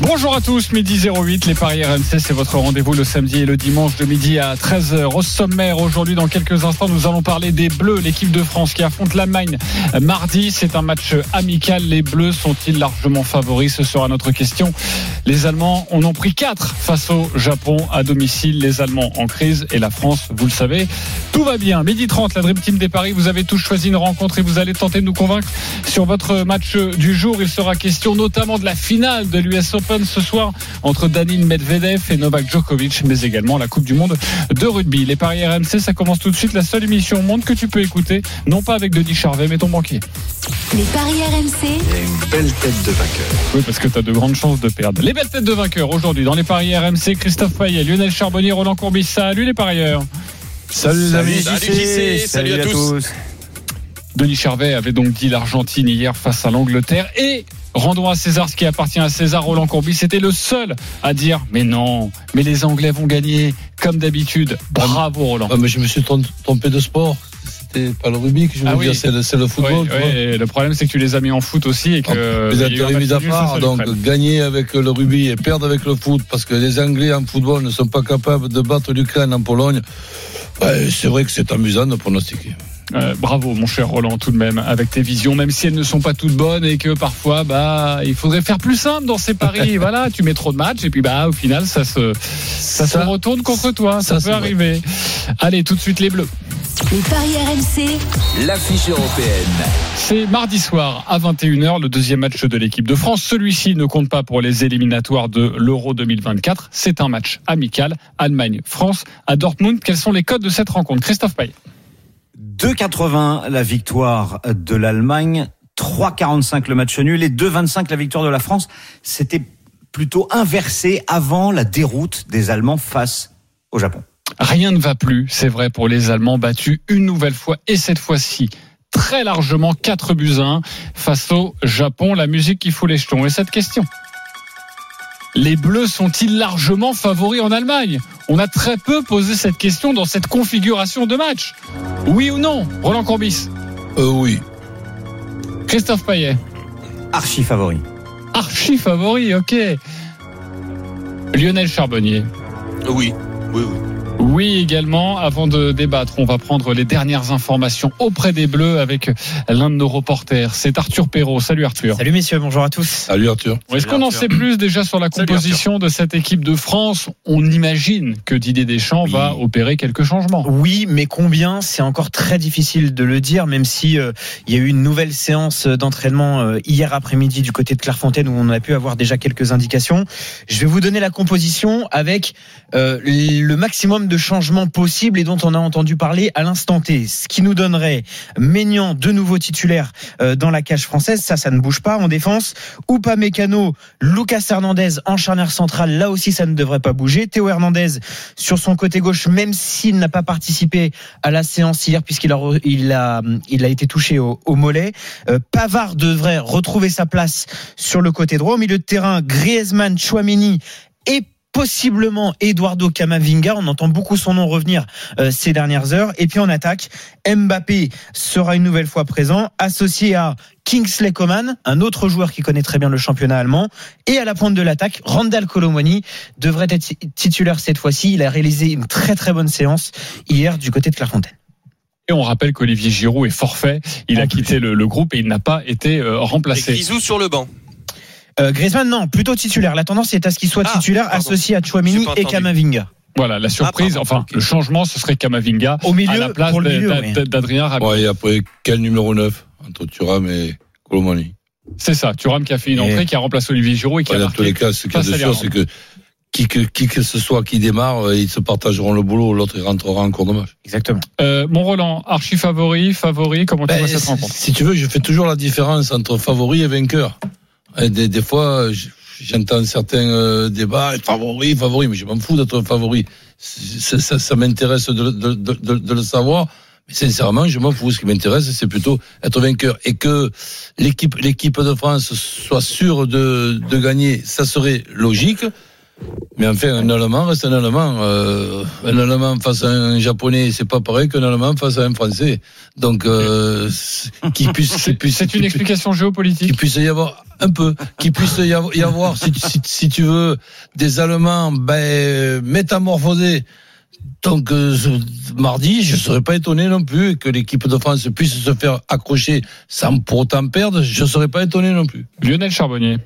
Bonjour à tous, midi 08, les Paris RMC, c'est votre rendez-vous le samedi et le dimanche de midi à 13h. Au sommaire, aujourd'hui, dans quelques instants, nous allons parler des Bleus, l'équipe de France qui affronte l'Allemagne mardi. C'est un match amical. Les Bleus sont-ils largement favoris? Ce sera notre question. Les Allemands en ont pris 4 face au Japon à domicile. Les Allemands en crise et la France, vous le savez, tout va bien. Midi 30, la Dream Team des Paris, vous avez tous choisi une rencontre et vous allez tenter de nous convaincre sur votre match du jour. Il sera question notamment de la finale de l'US ce soir entre Danil Medvedev et Novak Djokovic, mais également la Coupe du Monde de rugby. Les paris RMC, ça commence tout de suite. La seule émission au monde que tu peux écouter, non pas avec Denis Charvet, mais ton banquier. Les paris RMC. Il y a une belle tête de vainqueur. Oui, parce que tu as de grandes chances de perdre. Les belles têtes de vainqueurs aujourd'hui dans les paris RMC, Christophe Payet, Lionel Charbonnier, Roland Courbis. Salut les parieurs. Salut, salut, salut, salut, à, tous. Denis Charvet avait donc dit l'Argentine hier face à l'Angleterre et Rendons à César ce qui appartient à César. Roland Courbis c'était le seul à dire mais non, mais les Anglais vont gagner comme d'habitude. Bravo Roland. Ah, mais je me suis trompé de sport. C'était pas le rugby que je voulais Ah oui. dire, c'est le, football. Oui, oui, le problème c'est que tu les as mis en foot aussi et que Les il y a eu un intérêts mis à part, donc les gagner avec le rugby et perdre avec le foot, parce que les Anglais en football ne sont pas capables de battre l'Ukraine en Pologne. Ouais, c'est vrai que c'est amusant de pronostiquer. Euh, bravo mon cher Roland tout de même avec tes visions même si elles ne sont pas toutes bonnes et que parfois bah il faudrait faire plus simple dans ces paris voilà tu mets trop de matchs et puis bah au final ça se ça, se retourne contre toi ça, peut vrai. arriver allez tout de suite les bleus Les paris RMC. L'affiche européenne. C'est mardi soir à 21h, le deuxième match de l'équipe de France. Celui-ci ne compte pas pour les éliminatoires de l'Euro 2024. C'est un match amical. Allemagne-France à Dortmund. Quels sont les codes de cette rencontre? Christophe Payet. 2,80 la victoire de l'Allemagne, 3,45 le match nul et 2,25 la victoire de la France. C'était plutôt inversé avant la déroute des Allemands face au Japon. Rien ne va plus, c'est vrai, pour les Allemands battus une nouvelle fois et cette fois-ci très largement 4 buts à 1 face au Japon. La musique qui fout les jetons. Et cette question les Bleus sont-ils largement favoris en Allemagne? On a très peu posé cette question dans cette configuration de match. Oui ou non Roland Courbis Euh, oui. Christophe Payet Archi favori. Archi favori, ok. Lionel Charbonnier. Oui, oui, oui. Oui également. Avant de débattre, on va prendre les dernières informations auprès des Bleus avec l'un de nos reporters. C'est Arthur Perrault. Salut Arthur. Salut messieurs, bonjour à tous. Salut Arthur. Est-ce qu'on en sait plus déjà sur la composition de cette équipe de France? On imagine que Didier Deschamps va opérer quelques changements. Oui, mais combien? C'est encore très difficile de le dire, même si euh, il y a eu une nouvelle séance d'entraînement euh, hier après-midi du côté de Clairefontaine où on a pu avoir déjà quelques indications. Je vais vous donner la composition avec euh, le maximum de changements possibles et dont on a entendu parler à l'instant T. Ce qui nous donnerait Maignan, de nouveaux titulaires euh, dans la cage française, ça, ça ne bouge pas en défense. Oupa Mécano, Lucas Hernandez en charnière centrale, là aussi ça ne devrait pas bouger. Théo Hernandez sur son côté gauche, même s'il n'a pas participé à la séance hier puisqu'il a, il a, il a été touché au, au mollet. Euh, Pavard devrait retrouver sa place sur le côté droit. Au milieu de terrain, Griezmann, Chouameni et possiblement Eduardo Camavinga. On entend beaucoup son nom revenir euh, ces dernières heures. Et puis en attaque, Mbappé sera une nouvelle fois présent, associé à Kingsley Coman, un autre joueur qui connaît très bien le championnat allemand. Et à la pointe de l'attaque, Randall Colomwani devrait être titulaire cette fois-ci. Il a réalisé une très très bonne séance hier du côté de Clairefontaine. Et on rappelle qu'Olivier Giroud est forfait. Il En a plus. quitté le, le groupe et il n'a pas été euh, Et remplacé. Grisou sur le banc. Euh, Griezmann, non, plutôt titulaire. La tendance est à ce qu'il soit Ah, titulaire, pardon. associé à pas et entendu. Camavinga. Voilà, la surprise, pardon, enfin, le changement, ce serait Camavinga Au milieu, à la place pour le de- milieu, d'A- oui. d'Adrien Rabiot. Ouais, et après, quel numéro 9 entre Thuram et Colomani C'est ça, Thuram qui a fait une Et- entrée, qui a remplacé Olivier Giroud et qui Ouais, a Dans tous les marqué. cas, ce qu'il y a de sûr, c'est que qui que, qui que ce soit qui démarre, euh, ils se partageront le boulot, l'autre il rentrera en cours de match. Exactement. Euh, mon Roland, archi favori, favori, comment tu Ben, vois cette rencontre? si tu veux, je fais toujours la différence entre favori et vainqueur. Et des, fois, j'entends certains euh, débats, favori, favori, mais je m'en fous d'être favori. Ça, m'intéresse de, le savoir. Mais sincèrement, je m'en fous. Ce qui m'intéresse, c'est plutôt être vainqueur. Et que l'équipe, l'équipe de France soit sûre de gagner, ça serait logique. Mais enfin, un Allemand reste un Allemand. Euh, un Allemand face à un Japonais, c'est pas pareil qu'un Allemand face à un Français. Donc, euh, qui puisse, qui C'est une explication géopolitique. qu'il puisse y avoir un peu, qu'il puisse y avoir, y avoir si, si, si tu veux, des Allemands ben, métamorphosés. Donc euh, mardi, je ne serais pas étonné non plus que l'équipe de France puisse se faire accrocher sans pour autant perdre. Je ne serais pas étonné non plus. Lionel Charbonnier.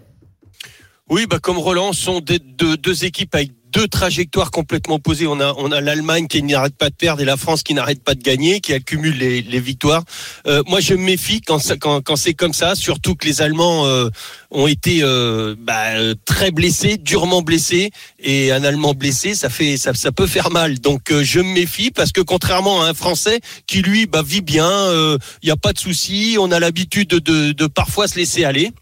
Oui, bah comme Roland, sont deux, équipes avec deux trajectoires complètement opposées. On a, on a l'Allemagne qui n'arrête pas de perdre et la France qui n'arrête pas de gagner, qui accumule les, les victoires. Euh, moi, je me méfie quand, quand, quand c'est comme ça, surtout que les Allemands euh, ont été euh, bah, euh, très blessés, durement blessés, et un Allemand blessé, ça fait, ça, ça peut faire mal. Donc, euh, je me méfie parce que contrairement à un Français qui lui bah, vit bien, il n'y a pas de souci, on a l'habitude de, de, de parfois se laisser aller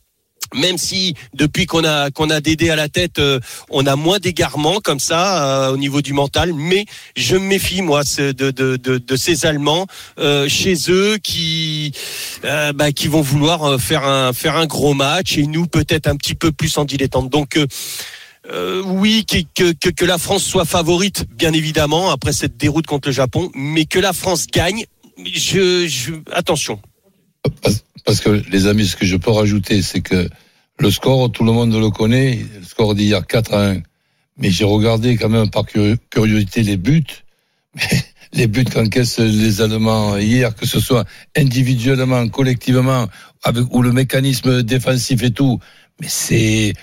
même si depuis qu'on a qu'on a Dédé à la tête, euh, on a moins d'égarements comme ça euh, au niveau du mental. Mais je me méfie moi de de, de, de ces Allemands euh, chez eux qui euh, bah, qui vont vouloir euh, faire un faire un gros match et nous peut-être un petit peu plus en dilettante. Donc euh, euh, oui, que, que, que, que la France soit favorite, bien évidemment, après cette déroute contre le Japon, mais que la France gagne, je, je attention. Parce, que les amis, ce que je peux rajouter, c'est que le score, tout le monde le connaît, le score d'hier 4 à 1. Mais j'ai regardé quand même par curi- curiosité les buts. Les buts qu'encaissent les Allemands hier, que ce soit individuellement, collectivement, avec ou le mécanisme défensif et tout, mais c'est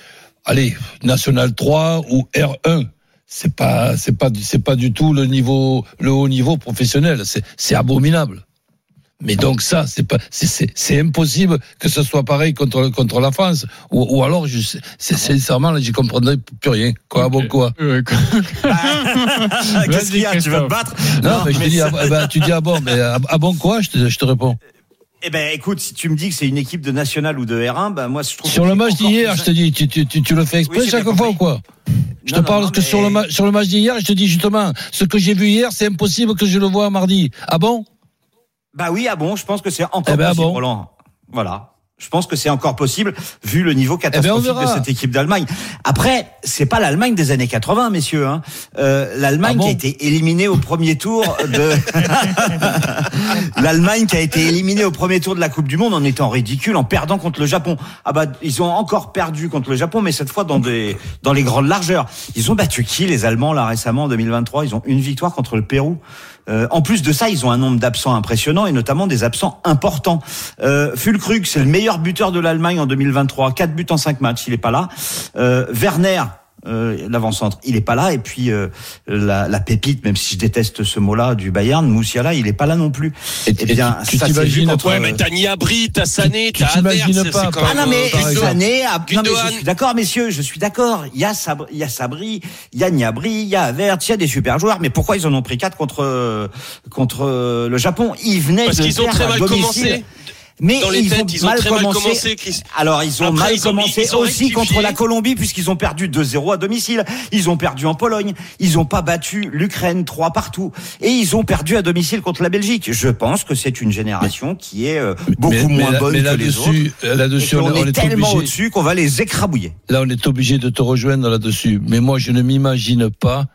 allez, National 3 ou R1. C'est pas c'est pas c'est pas du tout le niveau le haut niveau professionnel, c'est abominable. Mais donc ça, c'est pas, c'est- c'est c'est impossible que ce soit pareil contre contre la France. Ou, ou alors, je, sais- c'est sincèrement, là, j'y comprendrais plus rien. Quoi, ah bon quoi Qu'est-ce qu'il y a Tu veux battre Non, mais je te mais dis, ah, eh ben, tu dis ah bon, mais ah, ah bon quoi Je te, je te réponds. Eh ben, écoute, si tu me dis que c'est une équipe de nationale ou de R1, ben moi je trouve. Sur que le c'est match d'hier, plus- je te dis, tu, tu, tu, tu le fais exprès Oui, chaque fois ou quoi Je Non, te parle non, que mais- sur le match sur le match d'hier, je te dis justement, ce que j'ai vu hier, c'est impossible que je le vois mardi. Ah bon? Bah oui, ah bon, je pense que c'est encore Eh ben, possible, bon. Roland. Voilà. Je pense que c'est encore possible vu le niveau ben, on catastrophique de cette équipe d'Allemagne. Après, c'est pas l'Allemagne des années 80, messieurs. Hein. Euh, L'Allemagne Ah bon qui a été éliminée au premier tour de l'Allemagne qui a été éliminée au premier tour de la Coupe du Monde en étant ridicule, en perdant contre le Japon. Ah bah ils ont encore perdu contre le Japon, mais cette fois dans des dans les grandes largeurs. Ils ont battu qui les Allemands là récemment en 2023 Ils ont une victoire contre le Pérou. Euh, en plus de ça, ils ont un nombre d'absents impressionnant et notamment des absents importants. Euh, Fulkrug, c'est le meilleur buteur de l'Allemagne en 2023, 4 buts en 5 matchs, il est pas là. Euh, Werner, euh, l'avant-centre, il est pas là. Et puis euh, la, la pépite, même si je déteste ce mot-là, du Bayern, Moussiala, il est pas là non plus. Et- Eh et bien, tu- t'imagines contre- Ouais, mais t'as Niabri, t'as Sané, tu t'as Havertz, pas, c'est quand par- ah non mais euh. Sané, ah, non mais Gundogan. je suis d'accord messieurs, je suis d'accord. Il y a Sabri, il y a Sabri, il y a Niabri, il y a Havertz, il y a des super joueurs. Mais pourquoi ils en ont pris quatre contre euh, contre euh, le Japon? Ils venaient Parce de qu'ils ont très mal domicile. commencé. Mais Dans les ils, têtes, ont ils ont mal très mal commencé. Chris. Alors ils ont Après, mal ils ont- commencé ils aussi contre la Colombie puisqu'ils ont perdu 2-0 à domicile. Ils ont perdu en Pologne. Ils ont pas battu l'Ukraine 3 partout et ils ont perdu à domicile contre la Belgique. Je pense que c'est une génération qui est euh, beaucoup mais, mais moins bonne mais que les autres. là-dessus, qu'on on, on est est tellement au-dessus qu'on va les écrabouiller. Là, on est obligé de te rejoindre là-dessus. Mais moi, je ne m'imagine pas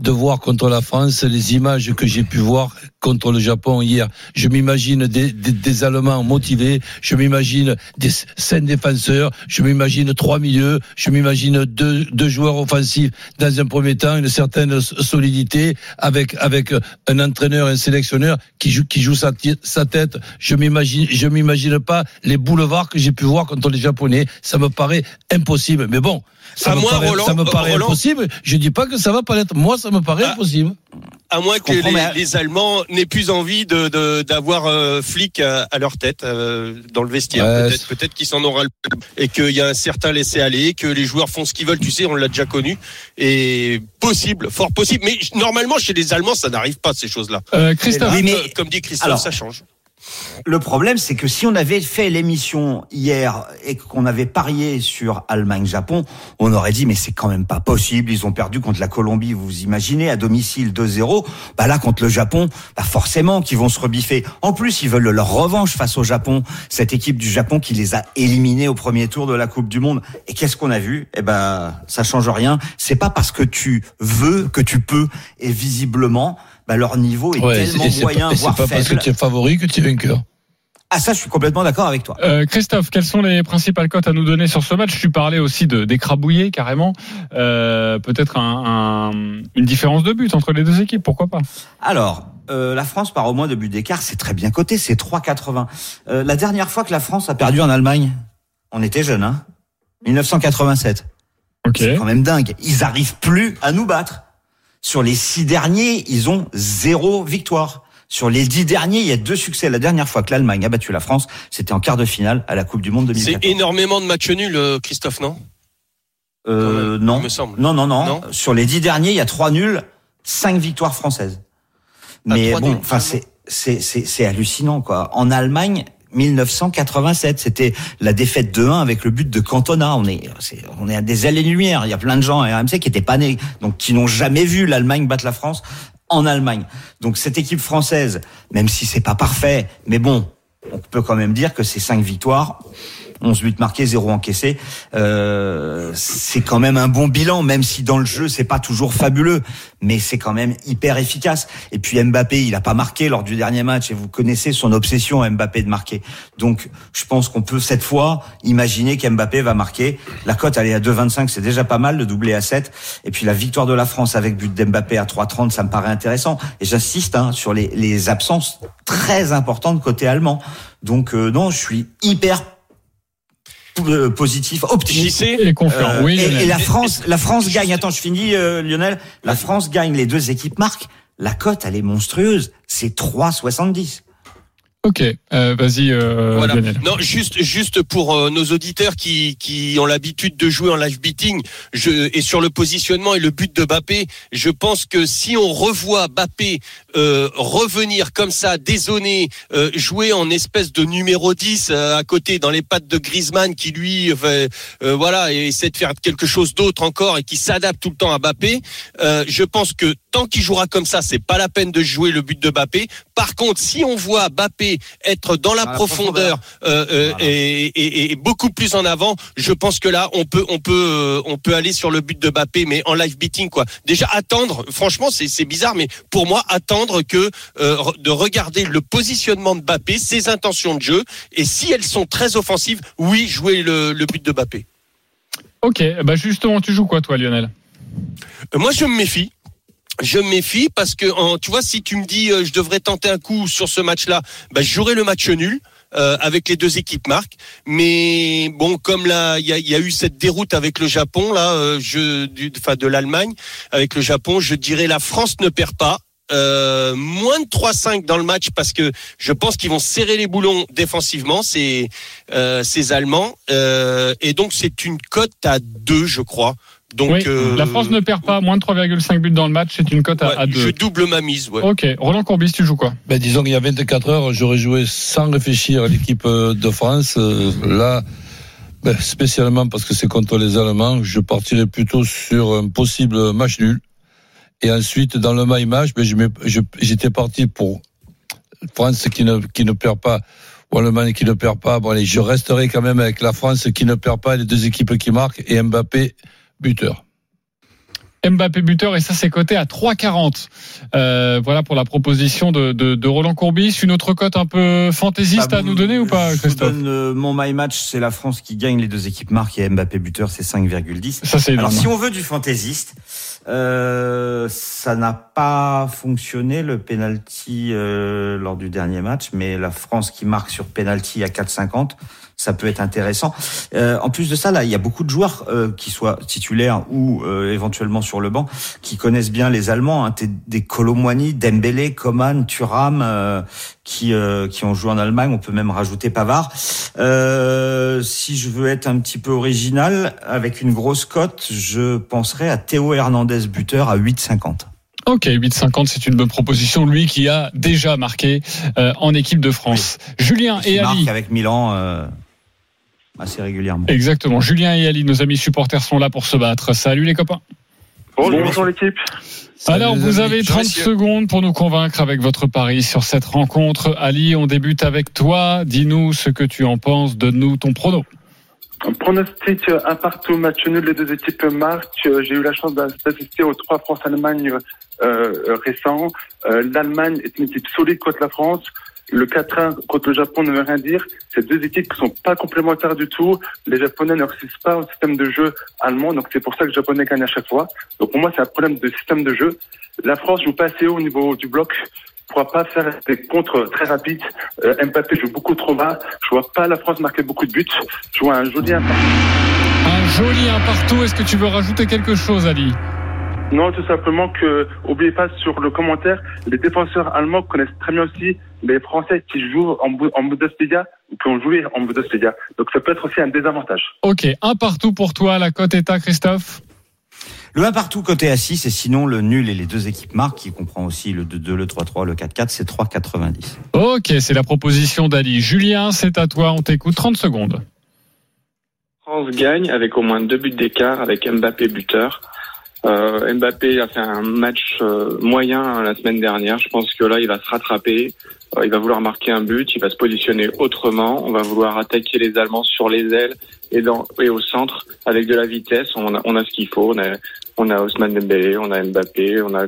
de voir contre la France les images que j'ai pu voir contre le Japon hier. Je m'imagine des, Allemands motivés, je m'imagine des cinq défenseurs, je m'imagine trois milieux, je m'imagine deux, joueurs offensifs dans un premier temps, une certaine solidité avec avec un entraîneur, un sélectionneur qui joue qui joue sa tête. Je m'imagine je m'imagine pas les boulevards que j'ai pu voir contre les Japonais. Ça me paraît impossible. Mais bon, ça À me moins, paraît, Roland, ça me paraît Roland. impossible. Je dis pas que ça va pas l'être. Moi, ça me paraît Ah. impossible. À moins que les, mais- les Allemands n'aient plus envie de de- d'avoir euh, flic à, à leur tête euh, dans le vestiaire. Ouais, peut-être peut-être qu'ils s'en auront le et qu'il y a un certain laisser aller, que les joueurs font ce qu'ils veulent. Tu sais, on l'a déjà connu. Et possible, fort possible. Mais normalement, chez les Allemands, ça n'arrive pas ces choses-là. Euh, Christophe. Oui, mais- Comme- Comme dit Christophe, alors, ça change. Le problème, c'est que si on avait fait l'émission hier et qu'on avait parié sur Allemagne-Japon, on aurait dit mais c'est quand même pas possible. Ils ont perdu contre la Colombie, vous imaginez, à domicile 2-0. Bah là, contre le Japon, bah forcément qu'ils vont se rebiffer. En plus, ils veulent leur revanche face au Japon. Cette équipe du Japon qui les a éliminés au premier tour de la Coupe du Monde. Et qu'est-ce qu'on a vu? Eh ben, ça change rien. C'est pas parce que tu veux que tu peux. Et visiblement, bah, leur niveau est Ouais, tellement et c'est moyen, pas, et c'est voire pas parce que tu es favori que tu es vainqueur. Ah ça, je suis complètement d'accord avec toi. Euh, Christophe, quelles sont les principales cotes à nous donner sur ce match? Tu parlais aussi de d'écrabouiller carrément. Euh, Peut-être un, un- une différence de but entre les deux équipes, pourquoi pas? Alors, euh, la France par au moins de but d'écart, c'est très bien coté, c'est 3,80. Euh, la dernière fois que la France a perdu en Allemagne, on était jeunes, hein 1987. Ok. C'est quand même dingue. Ils arrivent plus à nous battre. Sur les six derniers, ils ont zéro victoire. Sur les dix derniers, il y a deux succès. La dernière fois que l'Allemagne a battu la France, c'était en quart de finale à la Coupe du Monde C'est 2014. énormément de matchs nuls, euh, Christophe, non? Euh, non. il me semble. non, non, non, Non? Sur les dix derniers, il y a trois nuls, cinq victoires françaises. Ah, Mais bon, enfin, c'est, c'est, c'est, c'est hallucinant, quoi. En Allemagne, 1987, c'était la défaite de 1 avec le but de Cantona. On est, on est à des années-lumière. Il y a plein de gens à RMC qui étaient pas nés, donc qui n'ont jamais vu l'Allemagne battre la France en Allemagne. Donc cette équipe française, même si c'est pas parfait, mais bon, on peut quand même dire que c'est cinq victoires. 11 buts marqués, 0 encaissés. Euh, c'est quand même un bon bilan, même si dans le jeu c'est pas toujours fabuleux, mais c'est quand même hyper efficace. Et puis Mbappé, il a pas marqué lors du dernier match, et vous connaissez son obsession Mbappé de marquer. Donc je pense qu'on peut cette fois imaginer qu'Mbappé va marquer. La cote elle est à 2,25, c'est déjà pas mal, le doublé à 7. Et puis la victoire de la France avec but d'Mbappé à 3,30, ça me paraît intéressant. Et j'insiste hein, sur les, les absences très importantes côté allemand. Donc euh, non, je suis hyper positif, optimiste. Et confiant, Euh, oui. et, Lionel. et la France, la France gagne. Attends, je finis, euh, Lionel. La France gagne. Les deux équipes marquent. La cote, elle est monstrueuse. C'est 3,70. Ok, euh, vas-y, euh, Voilà. Non, juste, juste pour euh, nos auditeurs qui, qui ont l'habitude de jouer en live beating je, et sur le positionnement et le but de Bappé, je pense que si on revoit Bappé euh, revenir comme ça, dézonner, euh, jouer en espèce de numéro 10 euh, à côté dans les pattes de Griezmann qui lui, voilà, essaie de faire quelque chose d'autre encore et qui s'adapte tout le temps à Bappé, euh, je pense que tant qu'il jouera comme ça, c'est pas la peine de jouer le but de Bappé. Par contre, si on voit Bappé être dans la Dans la profondeur, euh, euh, Voilà. et, et- et beaucoup plus en avant, je pense que là, on peut, on peut, euh, on peut aller sur le but de Bappé, mais en live beating quoi. Déjà attendre, franchement, c'est c'est bizarre, mais pour moi, attendre que euh, de regarder le positionnement de Bappé, ses intentions de jeu, et si elles sont très offensives, oui, jouer le, le but de Bappé. Ok, bah justement, tu joues quoi, toi, Lionel? Euh, Moi, je me méfie. Je me méfie parce que, en- tu vois, si tu me dis euh, je devrais tenter un coup sur ce match-là, bah, jouerai le match nul. euh, avec les deux équipes marques, mais bon, comme là, il y a, y a eu cette déroute avec le Japon, là, euh, je, du, enfin de l'Allemagne avec le Japon, je dirais la France ne perd pas. Euh, moins de 3-5 dans le match parce que je pense qu'ils vont serrer les boulons défensivement, ces, euh, ces Allemands. Euh, et donc c'est une cote à 2, je crois. Donc Oui, euh, la France ne perd pas, moins de 3,5 buts dans le match, c'est une cote à, Ouais, à 2. je double ma mise. Ouais. Ok, Roland Courbis, tu joues quoi? Ben, disons qu'il y a 24 heures, j'aurais joué sans réfléchir à l'équipe euh, de France. Euh, Là, ben, spécialement parce que c'est contre les Allemands, je partirais plutôt sur un possible match nul. Et ensuite, dans le my match, ben, j'étais parti pour France qui ne, qui ne perd pas, ou Allemagne qui ne perd pas. Bon, allez, je resterai quand même avec la France qui ne perd pas, les deux équipes qui marquent, et Mbappé buteur. Mbappé buteur et ça c'est coté à 3,40. Euh, voilà pour la proposition de, de, de Roland Courbis. Une autre cote un peu fantaisiste à nous donner ou pas, Je Christophe vous donne euh, mon my match, c'est la France qui gagne les deux équipes marques et Mbappé buteur, c'est 5,10. Ça c'est Alors si on veut du fantaisiste, euh, ça n'a pas fonctionné le penalty euh, lors du dernier match, mais la France qui marque sur penalty à 4,50, ça peut être intéressant. Euh, en plus de ça, là, il y a beaucoup de joueurs euh, qui soient titulaires ou euh, éventuellement sur le banc, qui connaissent bien les Allemands. Hein, des Colomwani, Dembélé, Coman, Thuram, euh, qui euh, qui ont joué en Allemagne. On peut même rajouter Pavard. Euh, si je veux être un petit peu original, avec une grosse cote, je penserais à Théo Hernandez buteur à 8,50. Ok, 8,50, c'est une bonne proposition. Lui qui a déjà marqué euh, en équipe de France. Julien et marque Ali. avec Milan euh, assez régulièrement. Exactement. Julien et Ali, nos amis supporters sont là pour se battre. Salut les copains. Bonjour l'équipe. Alors, vous avez 30 messieurs. secondes pour nous convaincre avec votre pari sur cette rencontre. Ali, on débute avec toi. Dis-nous ce que tu en penses. Donne-nous ton prono. Un pronostic un partout, match nul, les deux équipes marquent. J'ai eu la chance d'assister aux trois France-Allemagne euh, euh, récents. Euh, L'Allemagne est une équipe solide contre la France. Le 4-1 contre le Japon ne veut rien dire. C'est deux équipes qui sont pas complémentaires du tout. Les Japonais ne réussissent pas au système de jeu allemand, donc c'est pour ça que les Japonais gagnent à chaque fois. Donc pour moi, c'est un problème de système de jeu. La France joue pas assez haut au niveau du bloc. Pourra pas faire des contres très rapides. Euh, joue beaucoup trop bas. Je vois pas la France marquer beaucoup de buts. Je vois un joli impact. Un joli un partout. Est-ce que tu veux rajouter quelque chose, Ali? Non, tout simplement que, oubliez pas sur le commentaire, les défenseurs allemands connaissent très bien aussi les Français qui jouent en, en Bundesliga ou qui ont joué en Bundesliga. Donc ça peut être aussi un désavantage. Ok, un partout pour toi. La cote est à Christophe? Le 1 partout côté à 6 et sinon le nul et les deux équipes marquent qui comprend aussi le 2-2, le 3-3, le 4-4, c'est 3,90. Ok, c'est la proposition d'Ali. Julien, c'est à toi. On t'écoute 30 secondes. France gagne avec au moins deux buts d'écart avec Mbappé buteur. Euh, Mbappé a fait un match euh, moyen hein, la semaine dernière. Je pense que là, il va se rattraper. Euh, il va vouloir marquer un but. Il va se positionner autrement. On va vouloir attaquer les Allemands sur les ailes et, dans, et au centre avec de la vitesse. On a, on a ce qu'il faut. On a, on a Ousmane Dembélé, on a Mbappé, on a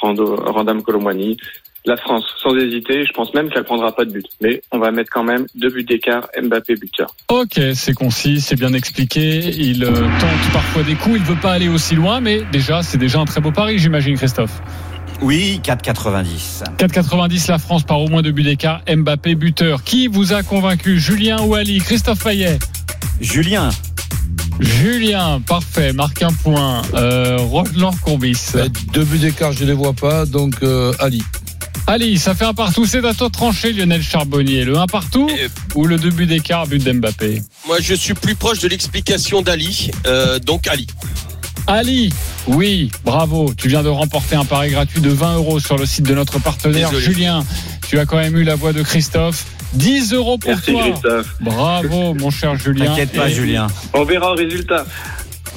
Randam Colomwani. La France, sans hésiter, je pense même qu'elle prendra pas de but. Mais on va mettre quand même deux buts d'écart, Mbappé buteur. Ok, c'est concis, c'est bien expliqué. Il euh, tente parfois des coups. Il veut pas aller aussi loin, mais déjà, c'est déjà un très beau pari, j'imagine, Christophe. Oui, 4,90. 4,90 la France par au moins deux buts d'écart. Mbappé buteur. Qui vous a convaincu? Julien ou Ali? Christophe Payet Julien, Julien, parfait, marque un point. Euh, Roland Courbis. Deux buts d'écart, je les vois pas, donc euh, Ali. Ali, ça fait un partout. C'est à toi de trancher, Lionel Charbonnier. Le un partout Et- ou le deux buts d'écart, but d'Mbappé Moi, je suis plus proche de l'explication d'Ali, euh, donc Ali. Ali, oui, bravo. Tu viens de remporter un pari gratuit de 20 euros sur le site de notre partenaire. Désolé. Julien, tu as quand même eu la voix de Christophe. 10 euros pour Merci toi. Christophe. Bravo, mon cher Julien. t'inquiète pas Et- Julien. On verra le résultat.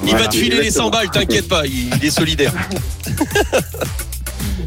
Il Voilà. va te filer les 100 balles, t'inquiète pas, il est solidaire.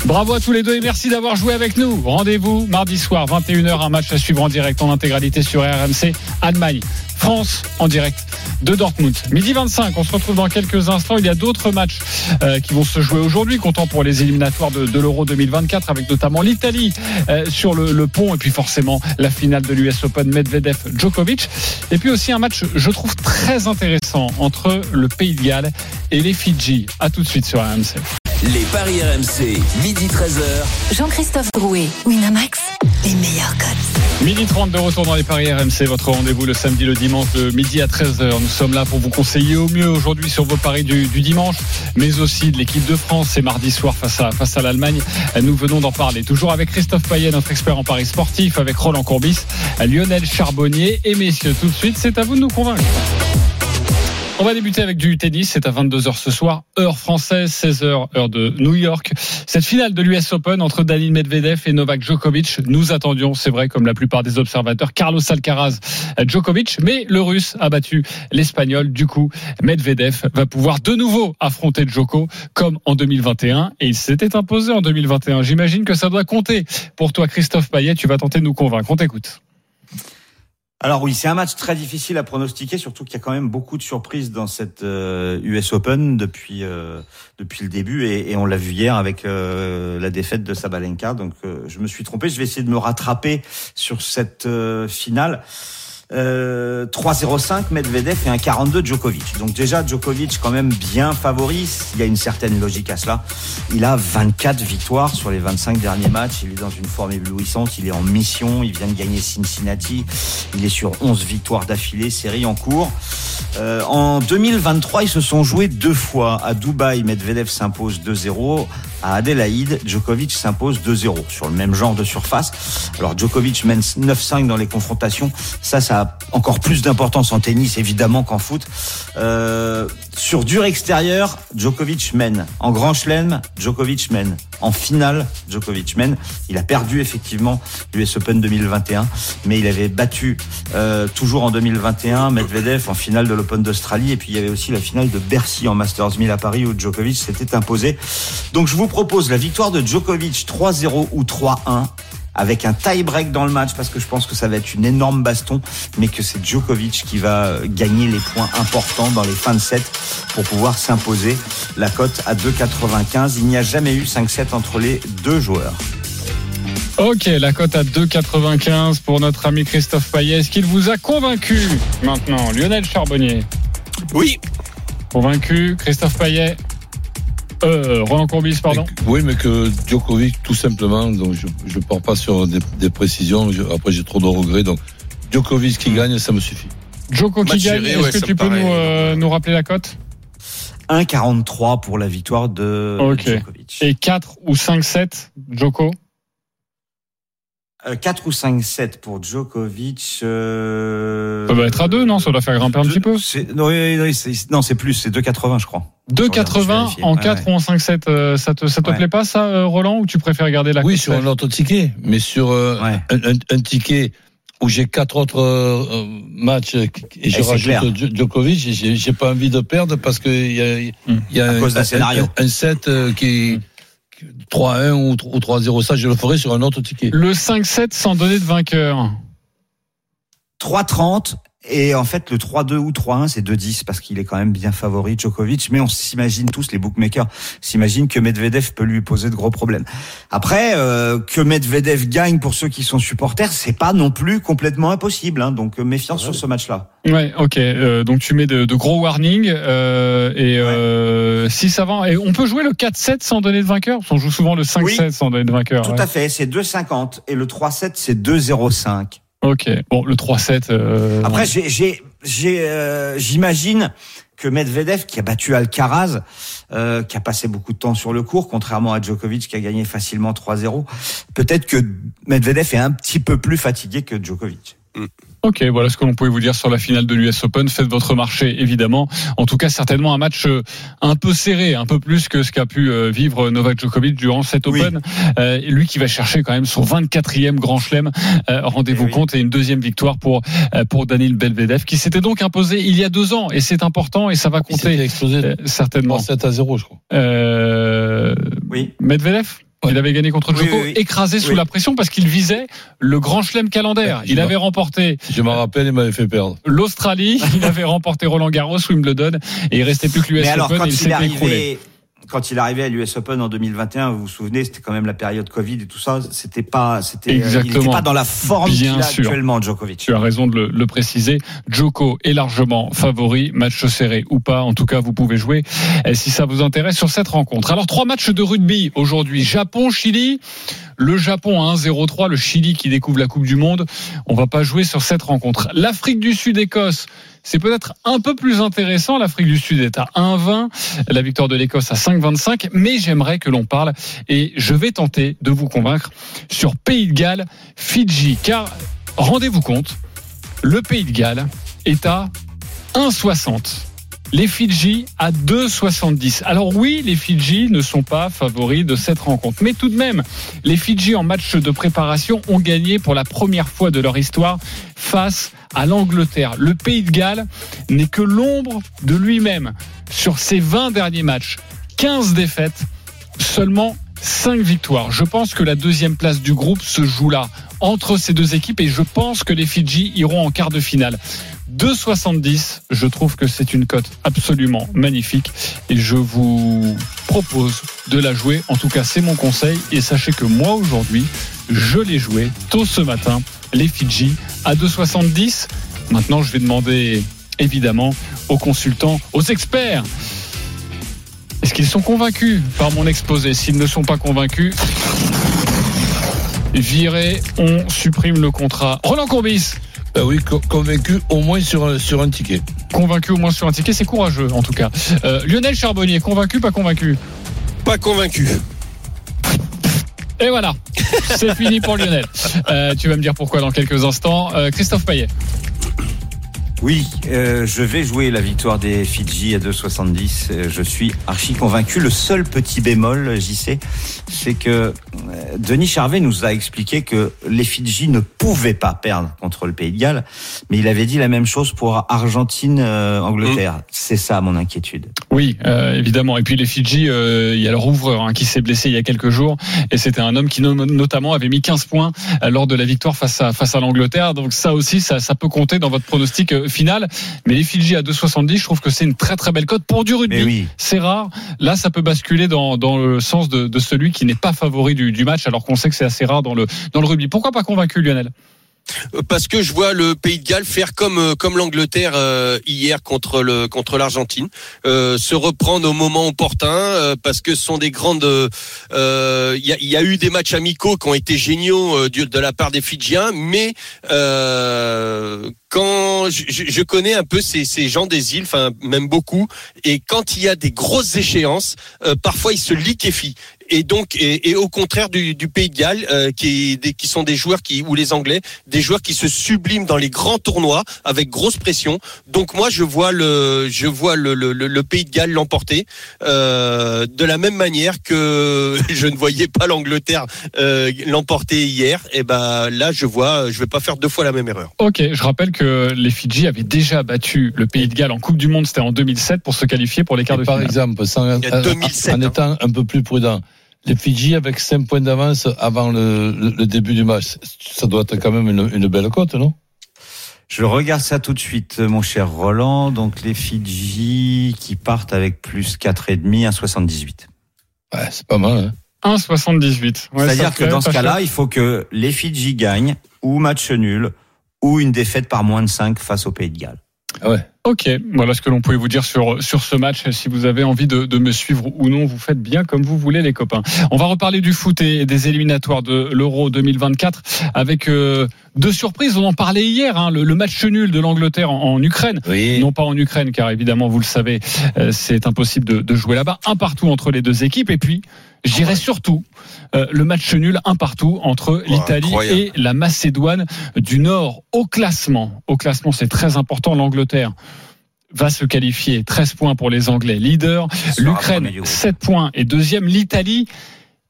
Bravo à tous les deux et merci d'avoir joué avec nous. Rendez-vous mardi soir, 21h, un match à suivre en direct en intégralité sur RMC. Allemagne, France en direct de Dortmund. Midi 25, on se retrouve dans quelques instants. Il y a d'autres matchs euh, qui vont se jouer aujourd'hui, comptant pour les éliminatoires de, l'Euro 2024, avec notamment l'Italie euh, sur le, pont et puis forcément la finale de l'US Open Medvedev-Djokovic. Et puis aussi un match, je trouve, très intéressant entre le Pays de Galles et les Fidji. À tout de suite sur RMC. Les paris RMC, midi 13h. Jean-Christophe Drouet, Winamax, les meilleurs codes. Midi 30 de retour dans les Paris RMC, votre rendez-vous le samedi, le dimanche de midi à 13h. Nous sommes là pour vous conseiller au mieux aujourd'hui sur vos paris du, du dimanche, mais aussi de l'équipe de France. C'est mardi soir face à, face à l'Allemagne. Nous venons d'en parler. Toujours avec Christophe Payet, notre expert en paris sportif, avec Roland Courbis, Lionel Charbonnier. Et messieurs, tout de suite, c'est à vous de nous convaincre. On va débuter avec du tennis. C'est à 22h ce soir, heure française, 16h, heure de New York. Cette finale de l'US Open entre Danil Medvedev et Novak Djokovic, nous attendions, c'est vrai, comme la plupart des observateurs, Carlos Alcaraz Djokovic, mais le russe a battu l'espagnol. Du coup, Medvedev va pouvoir de nouveau affronter Djoko comme en 2021 et il s'était imposé en 2021. J'imagine que ça doit compter pour toi, Christophe Payet. Tu vas tenter de nous convaincre. On t'écoute. Alors oui, c'est un match très difficile à pronostiquer, surtout qu'il y a quand même beaucoup de surprises dans cette euh, US Open depuis euh, depuis le début et, et on l'a vu hier avec euh, la défaite de Sabalenka. Donc euh, je me suis trompé. Je vais essayer de me rattraper sur cette euh, finale. Euh, 3-0-5 Medvedev et un 42 Djokovic. Donc déjà Djokovic quand même bien favori, il y a une certaine logique à cela. Il a 24 victoires sur les 25 derniers matchs, il est dans une forme éblouissante, il est en mission, il vient de gagner Cincinnati, il est sur 11 victoires d'affilée, série en cours. Euh, en 2023, ils se sont joués deux fois. À Dubaï, Medvedev s'impose 2-0. À Adélaïde, Djokovic s'impose 2-0 sur le même genre de surface. Alors Djokovic mène 9-5 dans les confrontations. Ça, ça a encore plus d'importance en tennis évidemment qu'en foot. Euh, Sur dur extérieur, Djokovic mène. En grand chelem, Djokovic mène. En finale, Djokovic mène. Il a perdu effectivement l'US Open 2021, mais il avait battu euh, toujours en 2021 Medvedev en finale de l'Open d'Australie. Et puis il y avait aussi la finale de Bercy en Masters 1000 à Paris où Djokovic s'était imposé. Donc je vous propose la victoire de Djokovic 3-0 ou 3-1 avec un tie-break dans le match parce que je pense que ça va être une énorme baston, mais que c'est Djokovic qui va gagner les points importants dans les fins de set pour pouvoir s'imposer. La cote à 2,95. Il n'y a jamais eu 5-7 entre les deux joueurs. Ok, la cote à 2,95 pour notre ami Christophe Payet. Est-ce qu'il vous a convaincu maintenant Lionel Charbonnier? Oui. Convaincu Christophe Payet? Euh, Roland Courbis, pardon. Oui, mais que Djokovic, tout simplement, donc je ne pars pas sur des, des précisions. Je- après, j'ai trop de regrets. Donc, Djokovic qui gagne, ça me suffit. Djoko qui gagne, est-ce ouais, que tu peux paraît nous, euh, nous rappeler la cote 1,43 pour la victoire de Ok. Djokovic. Et 4 ou 5-7, Djoko Euh, 4 ou 5-7 pour Djokovic. Euh... Ça doit être à 2, non Ça doit faire grimper un petit peu. Non, oui, oui, c'est- non, c'est plus, c'est 2,80 je crois. Je regarde, je 2,80 vérifie. en Ouais, 4 ouais. ou en 5-7, euh, ça te, ça te Ouais. plaît pas ça, euh, Roland, ou tu préfères garder la Oui, sur un autre ticket, mais sur euh, Ouais. un, un- un ticket où j'ai quatre autres euh, matchs et je clair. rajoute Djo- Djokovic, j'ai j'ai pas envie de perdre parce qu'il y a, il y a cause d'un scénario. un, un set euh, qui est 3-1 ou 3- 3-0. Ça, je le ferai sur un autre ticket. Le 5-7 sans donner de vainqueur. 3,30 et en fait le 3-2 ou 3-1 c'est 2-10 parce qu'il est quand même bien favori Djokovic mais on s'imagine tous les bookmakers s'imaginent que Medvedev peut lui poser de gros problèmes. Après euh, que Medvedev gagne pour ceux qui sont supporters c'est pas non plus complètement impossible hein, donc euh, méfiance sur ce match-là. Ouais, ok. euh, donc tu mets de, de gros warnings euh, et euh, si ça va, et on peut jouer le 4-7 sans donner de vainqueur? Parce qu'on joue souvent le 5-7 Oui. sans donner de vainqueur. Tout ouais. à fait, c'est 2,50 et le 3-7 c'est 2,05. Ok. Bon, le 3-7. euh, Après, euh, j'imagine que Medvedev, qui a battu Alcaraz, euh, qui a passé beaucoup de temps sur le court, contrairement à Djokovic qui a gagné facilement 3-0, peut-être que Medvedev est un petit peu plus fatigué que Djokovic. Ok, voilà ce que l'on pouvait vous dire sur la finale de l'US Open. Faites votre marché, évidemment. En tout cas, certainement un match euh, un peu serré, un peu plus que ce qu'a pu euh, vivre Novak Djokovic durant cet Oui. Open. Euh, lui qui va chercher quand même son 24e Grand Chelem. Euh, Rendez-vous Eh oui. compte et une deuxième victoire pour pour Daniel Belvedev qui s'était donc imposé il y a deux ans et c'est important et ça va Il compter explosé euh, certainement. 7 à 0, je crois. Oui. Medvedev? Il avait gagné contre Djoko, oui, oui. écrasé sous la pression parce qu'il visait le Grand Chelem calendaire. Il avait remporté Je me rappelle, il m'avait fait perdre. l'Australie, il avait remporté Roland Garros, Wimbledon, et il restait plus que l'US Mais alors, Open quand et il il, est s'était écroulé. Quand il arrivé à l'US Open en 2021, vous vous souvenez, c'était quand même la période Covid et tout ça. C'était pas, c'était, euh, il n'était pas dans la forme qu'il a sûr. actuellement, Djokovic. Tu as raison de le, le préciser. Djoko est largement favori, match serré ou pas. En tout cas, vous pouvez jouer eh, si ça vous intéresse sur cette rencontre. Alors, trois matchs de rugby aujourd'hui. Japon, Chili. Le Japon à 1-0-3, le Chili qui découvre la Coupe du Monde. On va pas jouer sur cette rencontre. L'Afrique du Sud, Écosse. C'est peut-être un peu plus intéressant. L'Afrique du Sud est à 1-20. La victoire de l'Écosse à 5-25. Mais j'aimerais que l'on parle et je vais tenter de vous convaincre sur Pays de Galles, Fidji. Car, rendez-vous compte, le Pays de Galles est à 1,60. Les Fidji à 2,70. Alors oui, les Fidji ne sont pas favoris de cette rencontre. Mais tout de même, les Fidji en match de préparation ont gagné pour la première fois de leur histoire face à l'Angleterre. Le Pays de Galles n'est que l'ombre de lui-même. Sur ses 20 derniers matchs, 15 défaites, seulement 5 victoires. Je pense que la deuxième place du groupe se joue là, entre ces deux équipes, et je pense que les Fidji iront en quart de finale. 2,70, je trouve que c'est une cote absolument magnifique, et je vous propose de la jouer. En tout cas, c'est mon conseil, et sachez que moi aujourd'hui, je l'ai joué tôt ce matin, les Fidji à 2,70. Maintenant, je vais demander évidemment aux consultants, aux experts, est-ce qu'ils sont convaincus par mon exposé? S'ils ne sont pas convaincus, virez, on supprime le contrat. Roland Courbis, Ben oui, co- convaincu au moins sur un, sur un ticket. convaincu au moins sur un ticket, c'est courageux en tout cas. Euh, Lionel Charbonnier, convaincu, pas convaincu? Pas convaincu. Et voilà, c'est fini pour Lionel. Euh, tu vas me dire pourquoi dans quelques instants. Euh, Christophe Payet, Oui, euh, je vais jouer la victoire des Fidji à 2,70. Euh, Je suis archi convaincu. Le seul petit bémol, j'y sais, c'est que euh, Denis Charvet nous a expliqué que les Fidji ne pouvaient pas perdre contre le Pays de Galles, mais il avait dit la même chose pour Argentine-Angleterre. C'est ça mon inquiétude. Oui, euh, évidemment. Et puis les Fidji, euh, il y a leur ouvreur hein, qui s'est blessé il y a quelques jours, et c'était un homme qui no- notamment avait mis 15 points euh, lors de la victoire face à face à l'Angleterre. Donc ça aussi, ça, ça peut compter dans votre pronostic euh, final. Mais les Fidji à 2,70, je trouve que c'est une très très belle cote pour du rugby. Oui. C'est rare. Là, ça peut basculer dans, dans le sens de, de celui qui n'est pas favori du, du match, alors qu'on sait que c'est assez rare dans le dans le rugby. Pourquoi pas convaincu, Lionel? Euh, parce que je vois le Pays de Galles faire comme euh, comme l'Angleterre euh, hier contre le contre l'Argentine, euh, se reprendre au moment opportun euh, parce que ce sont des grandes. euh, Il y, a, il y a eu des matchs amicaux qui ont été géniaux euh, de la part des Fidjiens, mais euh, quand je, je- connais un peu ces, ces gens des îles, enfin même beaucoup, et quand il y a des grosses échéances, euh, parfois ils se liquéfient. Et donc, et, et au contraire du, du Pays de Galles, euh, qui, des, qui sont des joueurs qui, ou les Anglais, des joueurs qui se subliment dans les grands tournois avec grosse pression. Donc moi, je vois le, je vois le, le, le- Pays de Galles l'emporter euh, de la même manière que je ne voyais pas l'Angleterre euh, l'emporter hier. Et ben là, je vois, je vais pas faire deux fois la même erreur. Ok, je rappelle que les Fidji avaient déjà battu le Pays de Galles en Coupe du Monde, c'était en 2007 pour se qualifier pour les quarts Et de par finale. exemple, sans, Il y a 2007, en hein. étant un peu plus prudent, les Fidji avec 5 points d'avance avant le, le- le début du match, ça doit être quand même une, une belle cote, non? Je regarde ça tout de suite, mon cher Roland. Donc les Fidji qui partent avec plus 4,5, 1,78. Ouais, c'est pas mal. Hein 1,78. Ouais, C'est-à-dire que dans ce cas-là, il faut que les Fidji gagnent ou match nul ou une défaite par moins de 5 face au Pays de Galles. Ah ouais. Ok, voilà ce que l'on pouvait vous dire sur sur ce match. Si vous avez envie de, de me suivre ou non, vous faites bien comme vous voulez, les copains. On va reparler du foot et des éliminatoires de l'Euro 2024 avec euh, deux surprises. On en parlait hier, hein, le, le match nul de l'Angleterre en, en Ukraine. Oui. Non pas en Ukraine, car évidemment, vous le savez, euh, c'est impossible de, de jouer là-bas. Un partout entre les deux équipes. Et puis, j'irai surtout euh, le match nul, un partout entre l'Italie et la Macédoine du Nord au classement. Au classement, c'est très important. L'Angleterre va se qualifier 13 points pour les Anglais leader l'Ukraine premier du groupe. 7 points et deuxième l'Italie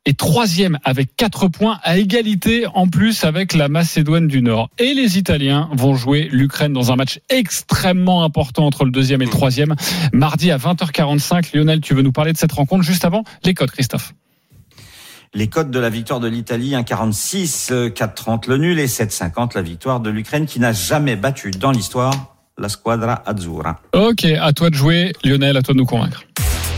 est troisième avec 4 points à égalité en plus avec la Macédoine du Nord. Et les Italiens vont jouer l'Ukraine dans un match extrêmement important entre le deuxième et le troisième. Mardi à 20h45. Lionel, tu veux nous parler de cette rencontre juste avant les codes, Christophe? Les codes de la victoire de l'Italie, 1,46, euh, 4,30 le nul et 7,50 la victoire de l'Ukraine qui n'a jamais battu dans l'histoire la squadra azzurra. Ok, à toi de jouer. Lionel, à toi de nous convaincre.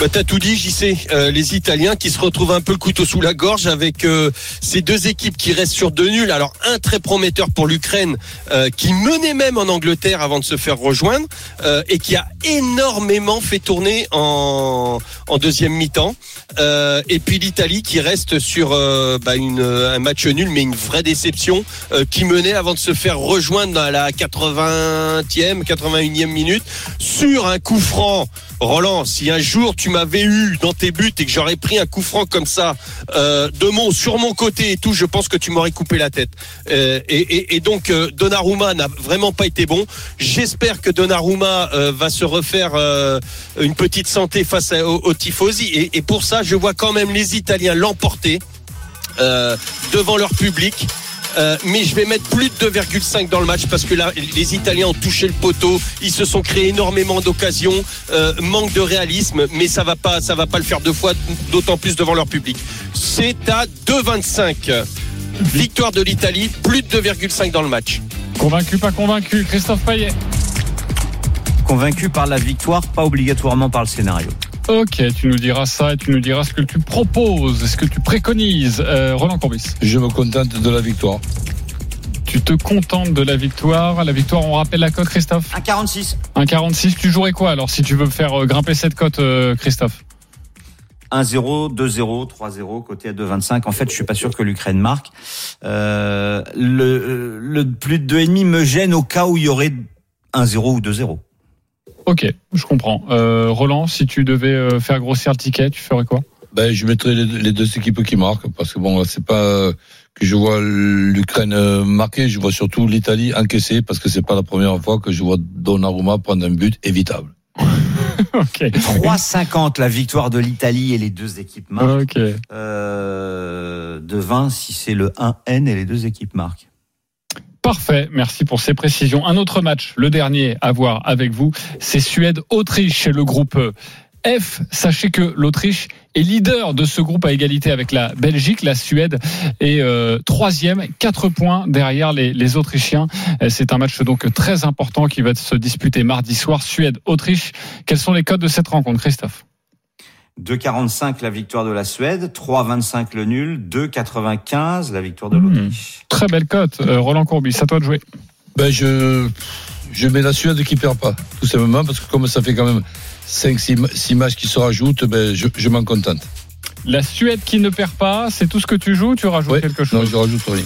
Bah, t'as tout dit, j'y sais. Euh, les Italiens qui se retrouvent un peu le couteau sous la gorge avec euh, ces deux équipes qui restent sur deux nuls. Alors un très prometteur pour l'Ukraine euh, qui menait même en Angleterre avant de se faire rejoindre euh, et qui a énormément fait tourner en, en deuxième mi-temps. Euh, et puis l'Italie qui reste sur euh, bah, une, un match nul mais une vraie déception qui menait avant de se faire rejoindre dans la 80e, 81e minute sur un coup franc. Roland, si un jour tu m'avais eu dans tes buts et que j'aurais pris un coup franc comme ça euh, de mon sur mon côté et tout, je pense que tu m'aurais coupé la tête. Euh, et, donc euh, Donnarumma n'a vraiment pas été bon. J'espère que Donnarumma euh, va se refaire une petite santé face aux tifosi. Et, pour ça, je vois quand même les Italiens l'emporter devant leur public. Euh, mais je vais mettre plus de 2,5 dans le match parce que là, les Italiens ont touché le poteau, ils se sont créés énormément d'occasions, euh, manque de réalisme, mais ça va pas, ça va pas le faire deux fois, d'autant plus devant leur public. C'est à 2,25. Victoire de l'Italie, plus de 2,5 dans le match. Convaincu, pas convaincu Christophe Payet Convaincu par la victoire, pas obligatoirement par le scénario. Ok, tu nous diras ça et tu nous diras ce que tu proposes, ce que tu préconises. Euh, Roland Courbis, Je me contente de la victoire. tu te contentes de la victoire. La victoire, on rappelle la cote, Christophe 1,46. 1,46. Tu jouerais quoi alors si tu veux faire euh, grimper cette cote, euh, Christophe 1-0, 2-0, 3-0, côté à 2-25. En fait, je suis pas sûr que l'Ukraine marque. Euh, le, le plus de 2,5 me gêne au cas où il y aurait 1-0 ou 2-0. Ok, je comprends. Euh, Roland, si tu devais euh, faire grossir le ticket, tu ferais quoi? Ben, je mettrai les, les deux équipes qui marquent parce que bon, c'est pas euh, que je vois l'Ukraine marquer, je vois surtout l'Italie encaisser parce que c'est pas la première fois que je vois Donnarumma prendre un but évitable. Ok. 3,50 la victoire de l'Italie et les deux équipes marquent. Ok. Euh, de 20 si c'est le 1N et les deux équipes marquent. Parfait, merci pour ces précisions. Un autre match, le dernier à voir avec vous, c'est Suède-Autriche, le groupe F. Sachez que l'Autriche est leader de ce groupe à égalité avec la Belgique. La Suède est euh, troisième, quatre points derrière les, les Autrichiens. Euh, C'est un match donc très important qui va se disputer mardi soir. Suède-Autriche. Quels sont les codes de cette rencontre, Christophe? 2,45 la victoire de la Suède, 3,25 le nul, 2,95 la victoire de Hmm. l'Autriche. Très belle cote. Euh, Roland Courbis, à toi de jouer. Ben, je, je mets la Suède qui perd pas, tout simplement, parce que comme ça fait quand même 5 6, matchs qui se rajoutent, ben, je, je m'en contente. La Suède qui ne perd pas, c'est tout ce que tu joues ou tu rajoutes Ouais. quelque Non, chose je rajoute rien.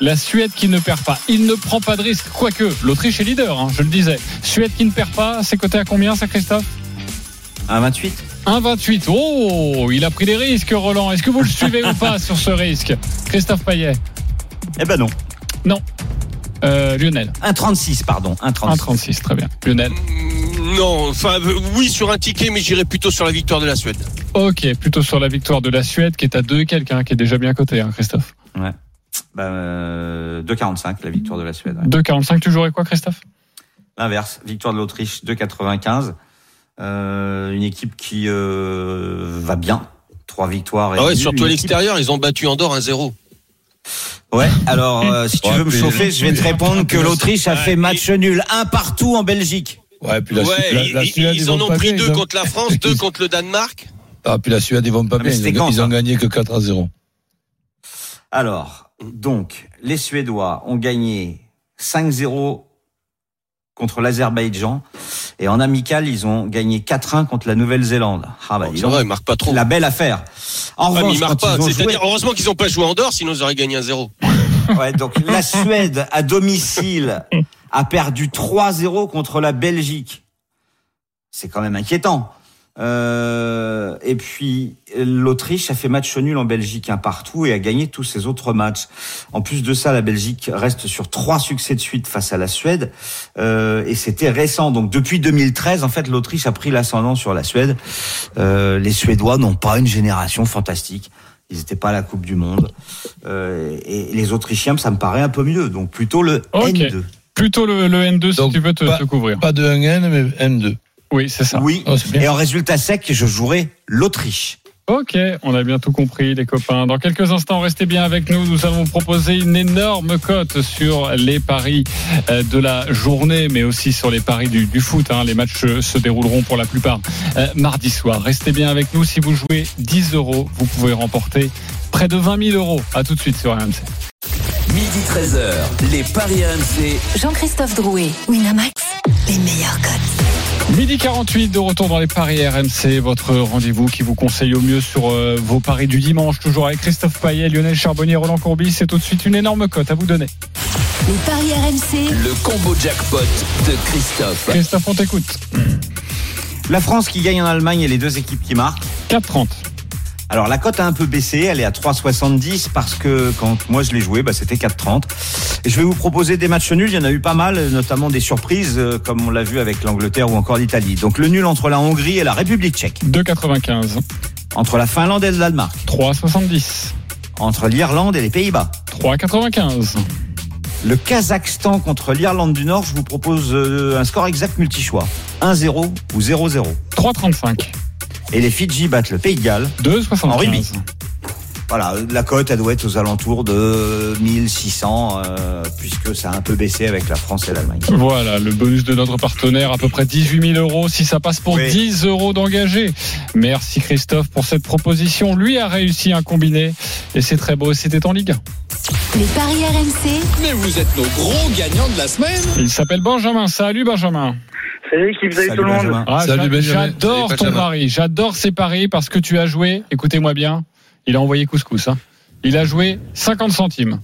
La Suède qui ne perd pas. Il ne prend pas de risque. Quoique, l'Autriche est leader, hein, je le disais. Suède qui ne perd pas, c'est coté à combien ça, Christophe? 1,28 1,28. Oh, il a pris des risques, Roland. Est-ce que vous le suivez ou pas sur ce risque Christophe Payet? Eh ben non. Non. Euh, Lionel 1,36 pardon. 1,36. 1,36, très bien. Lionel Mm, Non, enfin euh, oui sur un ticket, mais j'irai plutôt sur la victoire de la Suède. Ok, plutôt sur la victoire de la Suède qui est à 2 et quelqu'un, qui est déjà bien coté, hein, Christophe. Ouais. Ben, euh, 2,45 la victoire de la Suède. ouais. 2,45, tu jouerais quoi, Christophe? L'inverse, victoire de l'Autriche 2,95. Euh, une équipe qui euh, va bien. Trois victoires. Et Ah ouais, surtout à équipe- l'extérieur, ils ont battu Andorre 1-0. Ouais, alors euh, si tu Ouais, veux me chauffer, je vais te répondre que l'Autriche a fait match nul un partout en Belgique. Ouais, puis la, ouais, Su- la- ils, la ils- Suède, ils en ont pris bien, deux contre la France, deux contre le Danemark. Ah, puis la Suède, ils vont pas Ah, bien. Ils, quand, ils ont gagné que 4 à 0. Alors, donc, les Suédois ont gagné 5-0 contre l'Azerbaïdjan et en amical, ils ont gagné 4-1 contre la Nouvelle-Zélande. Ah bah, Bon, ils marquent pas trop. la belle affaire. En Ouais, mais revanche, ils marquent quand pas. ils ont C'est-à-dire, joué- heureusement qu'ils n'ont pas joué à Andorre, sinon ils auraient gagné 1-0. Ouais, donc la Suède à domicile a perdu 3-0 contre la Belgique. C'est quand même inquiétant. Euh, et puis l'Autriche a fait match nul en Belgique un partout et a gagné tous ses autres matchs. En plus de ça, la Belgique reste sur trois succès de suite face à la Suède Euh, et c'était récent. Donc depuis 2013, en fait, l'Autriche a pris l'ascendant sur la Suède. Euh, les Suédois n'ont pas une génération fantastique. Ils n'étaient pas à la Coupe du Monde. Euh, et les Autrichiens, ça me paraît un peu mieux. Donc plutôt le Ok. N2. Plutôt le, le N2 si Donc, tu veux te, pas- te couvrir. Pas de 1N, mais N2. Oui, c'est ça. Oui. Oh, c'est bien. Et en résultat sec, je jouerai l'Autriche. Ok, on a bien tout compris, les copains. Dans quelques instants, restez bien avec nous. Nous allons vous proposer une énorme cote sur les paris euh, de la journée, mais aussi sur les paris du, du foot. hein. Les matchs se dérouleront pour la plupart euh, mardi soir. Restez bien avec nous. Si vous jouez 10 euros, vous pouvez remporter près de 20 000 euros. À tout de suite sur RMC. Midi 13h, les Paris RMC. Jean-Christophe Drouet, Winamax, les meilleurs codes. Midi 48 de retour dans les paris RMC, votre rendez-vous qui vous conseille au mieux sur euh, vos paris du dimanche, toujours avec Christophe Payet, Lionel Charbonnier, Roland Courbis. C'est tout de suite une énorme cote à vous donner. Les paris RMC, Le combo jackpot de Christophe. Christophe, on t'écoute. La France qui gagne en Allemagne et les deux équipes qui marquent. 4,30. Alors la cote a un peu baissé, elle est à 3,70 parce que quand moi je l'ai joué, bah, c'était 4,30. Et je vais vous proposer des matchs nuls, il y en a eu pas mal, notamment des surprises euh, comme on l'a vu avec l'Angleterre ou encore l'Italie. Donc le nul entre la Hongrie et la République tchèque, 2,95. entre la Finlande et le Danemark, 3,70. entre l'Irlande et les Pays-Bas. 3,95. Le Kazakhstan contre l'Irlande du Nord, je vous propose euh, un score exact multi-choix. 1-0 ou 0-0. 3,35. Et les Fidji battent le Pays de Galles. En rugby. 2,75. Voilà, la cote, elle doit être aux alentours de 1600, euh, puisque ça a un peu baissé avec la France et l'Allemagne. Voilà, le bonus de notre partenaire, à peu près 18 000 euros si ça passe pour Oui. 10 euros d'engagé. Merci Christophe pour cette proposition. Lui a réussi un combiné et c'est très beau. C'était en Ligue 1. les paris RMC, Mais vous êtes nos gros gagnants de la semaine. Il s'appelle Benjamin. Salut Benjamin. Salut l'équipe, salut Salut, tout le monde. Ah, Salut, j'a- Benjamin. J'adore ton pari. J'adore ces paris parce que tu as joué. Écoutez-moi bien. Il a envoyé couscous. Hein. Il a joué 50 centimes.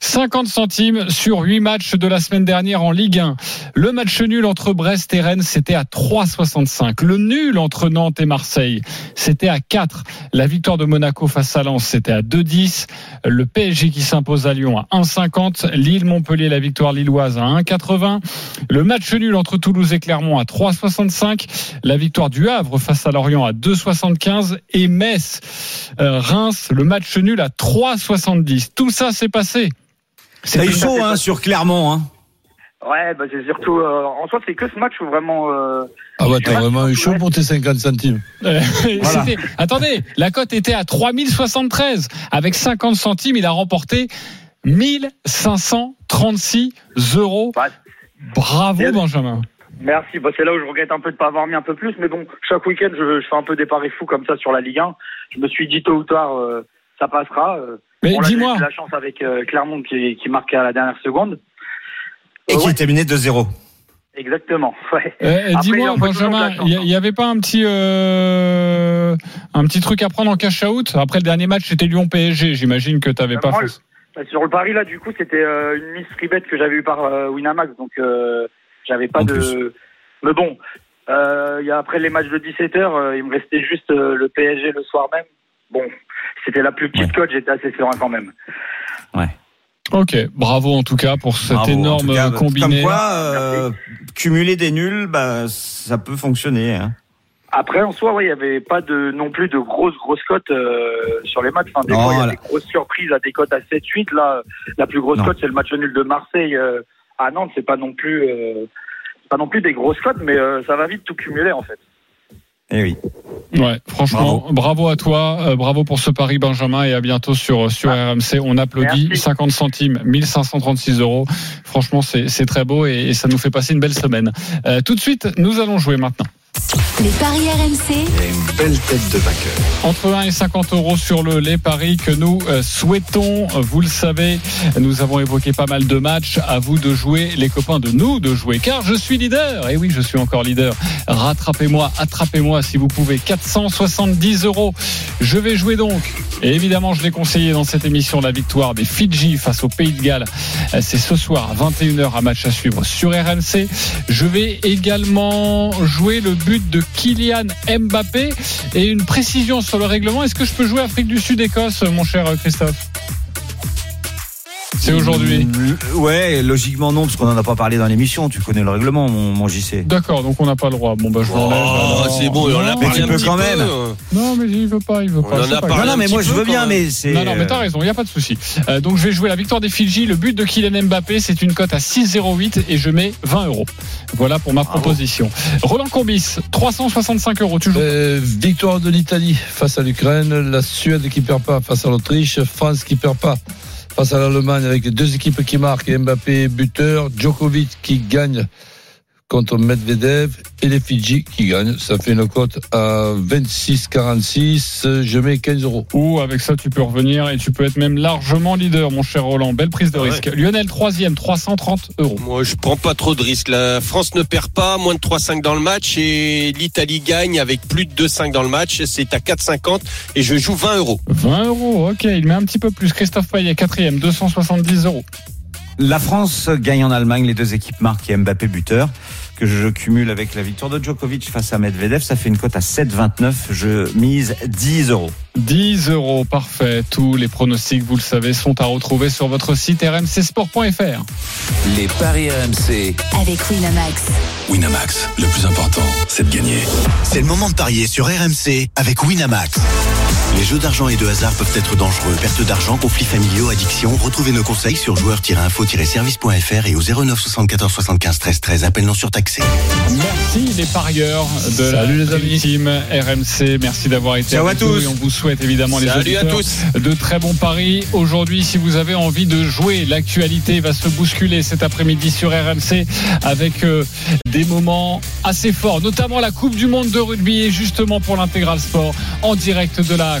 50 centimes sur 8 matchs de la semaine dernière en Ligue 1. Le match nul entre Brest et Rennes, c'était à 3,65. Le nul entre Nantes et Marseille, c'était à 4. La victoire de Monaco face à Lens, c'était à 2,10. Le PSG qui s'impose à Lyon à 1,50. Lille-Montpellier, la victoire lilloise à 1,80. Le match nul entre Toulouse et Clermont à 3,65. La victoire du Havre face à Lorient à 2,75. Et Metz, euh, Reims, le match nul à 3,70. Tout ça s'est passé. C'est chaud hein, sur Clermont. Hein. Ouais, bah c'est surtout. euh, en soi, c'est que ce match où vraiment. euh, Ah ouais, t'as vraiment eu chaud pour tes 50 centimes. Euh, Voilà. Attendez, la cote était à 3073. Avec 50 centimes, il a remporté 1536 euros. Bravo. Benjamin. Merci. Bah, c'est là où je regrette un peu de pas avoir mis un peu plus, mais bon, chaque week-end, je, je fais un peu des paris fous comme ça sur la Ligue 1. Je me suis dit tôt ou tard, euh, ça passera. Mais dis-moi, eu la chance avec euh, Clermont qui, qui marquait à la dernière seconde. Et Euh, qui ouais. est terminé 2-0. Exactement. Ouais. euh, Après, dis-moi, Benjamin, il hein. n'y avait pas un petit, euh, un petit truc à prendre en cash-out Après le dernier match, c'était Lyon-PSG. J'imagine que tu n'avais Euh, pas moi, fait. Bah, Sur le pari là, du coup, c'était euh, une miss free que j'avais eu par euh, Winamax, donc euh, j'avais pas En de. plus. Mais bon, euh, il y a après les matchs de 17 h il me restait juste euh, le PSG le soir même. Bon, c'était la plus petite cote, j'étais assez serein quand même. Ok, bravo en tout cas pour cet Bravo. En énorme cas, combiné. Comme quoi, euh, cumuler des nuls, bah, ça peut fonctionner. Hein. Après, en soi, ouais, il y avait pas de non plus de grosses grosses cotes euh, sur les matchs. Enfin, des Non, fois, il y a là- des grosses surprises à des cotes à 7-8. Là, la plus grosse cote, c'est le match nul de Marseille euh, à Nantes. C'est pas non plus euh, c'est pas non plus des grosses cotes, mais euh, ça va vite tout cumuler en fait. Eh oui. Ouais, franchement, bravo, à toi, euh, bravo pour ce pari Benjamin et à bientôt sur sur RMC. On applaudit Merci. 50 centimes, 1536 euros. Franchement, c'est c'est très beau et, et ça nous fait passer une belle semaine. Euh, tout de suite, nous allons jouer maintenant. Les paris RMC, une belle tête de vainqueur. Entre 1 et 50 euros sur le les paris que nous euh, souhaitons. Vous le savez, nous avons évoqué pas mal de matchs. À vous de jouer, les copains de nous de jouer, car je suis leader. Et oui, je suis encore leader. Rattrapez-moi, attrapez-moi si vous pouvez. 470 euros. Je vais jouer donc. Et évidemment, je l'ai conseillé dans cette émission, la victoire des Fidji face au Pays de Galles. C'est ce soir à 21h, un match à suivre sur RMC. Je vais également jouer le but de Kylian Mbappé et une précision sur le règlement. Est-ce que je peux jouer Afrique du Sud-Écosse, mon cher Christophe? C'est aujourd'hui. Ouais, logiquement non, parce qu'on en a pas parlé dans l'émission. Tu connais le règlement, mon, mon JC. D'accord, donc on n'a pas le droit. Bon, bah je l'enlève. Oh, alors. c'est bon, on en a Mais tu un peux petit quand peu. même. Non, mais il veut pas, il veut On pas. en c'est a parlé. Non, non, mais moi je veux bien, mais c'est. Non, non, mais t'as raison, il n'y a pas de souci. Euh, donc je vais jouer la victoire des Fidji. Le but de Kylian Mbappé, c'est une cote à 6,08 et je mets 20 euros. Voilà pour ma proposition. Roland Courbis, 365 euros, toujours. Euh, victoire de l'Italie face à l'Ukraine, la Suède qui perd pas face à l'Autriche, France qui perd pas face à l'Allemagne avec deux équipes qui marquent, Mbappé buteur, Djokovic qui gagne contre Medvedev et les Fidji qui gagnent. Ça fait une cote à 26,46. Je mets 15 euros. Ou avec ça, tu peux revenir et tu peux être même largement leader, mon cher Roland. Belle prise de Ouais. risque. Lionel, troisième, 330 euros. Moi, je prends pas trop de risques. La France ne perd pas, moins de 3-5 dans le match et l'Italie gagne avec plus de 2-5 dans le match. C'est à 4,50 et je joue 20 euros. 20 euros, ok, il met un petit peu plus. Christophe Payet, quatrième, 270 euros. La France gagne en Allemagne, les deux équipes marquent et Mbappé buteur, que je cumule avec la victoire de Djokovic face à Medvedev. Ça fait une cote à 7,29. Je mise 10 euros. 10 euros, parfait. Tous les pronostics, vous le savez, sont à retrouver sur votre site rmcsport.fr. Les paris RMC. avec Winamax. Winamax, le plus important, c'est de gagner. C'est le moment de parier sur RMC avec Winamax. Les jeux d'argent et de hasard peuvent être dangereux. Perte d'argent, conflits familiaux, addiction. Retrouvez nos conseils sur joueurs-info-service.fr et au 09 74 75 13 13. Appel non surtaxé. Merci les parieurs de Salut la les amis. team RMC. Merci d'avoir été Ciao avec à nous tous. et on vous souhaite évidemment les Salut à auditeurs tous. de très bons paris. Aujourd'hui, si vous avez envie de jouer, l'actualité va se bousculer cet après-midi sur RMC avec euh, des moments assez forts, notamment la Coupe du Monde de rugby et justement pour l'intégral sport en direct de la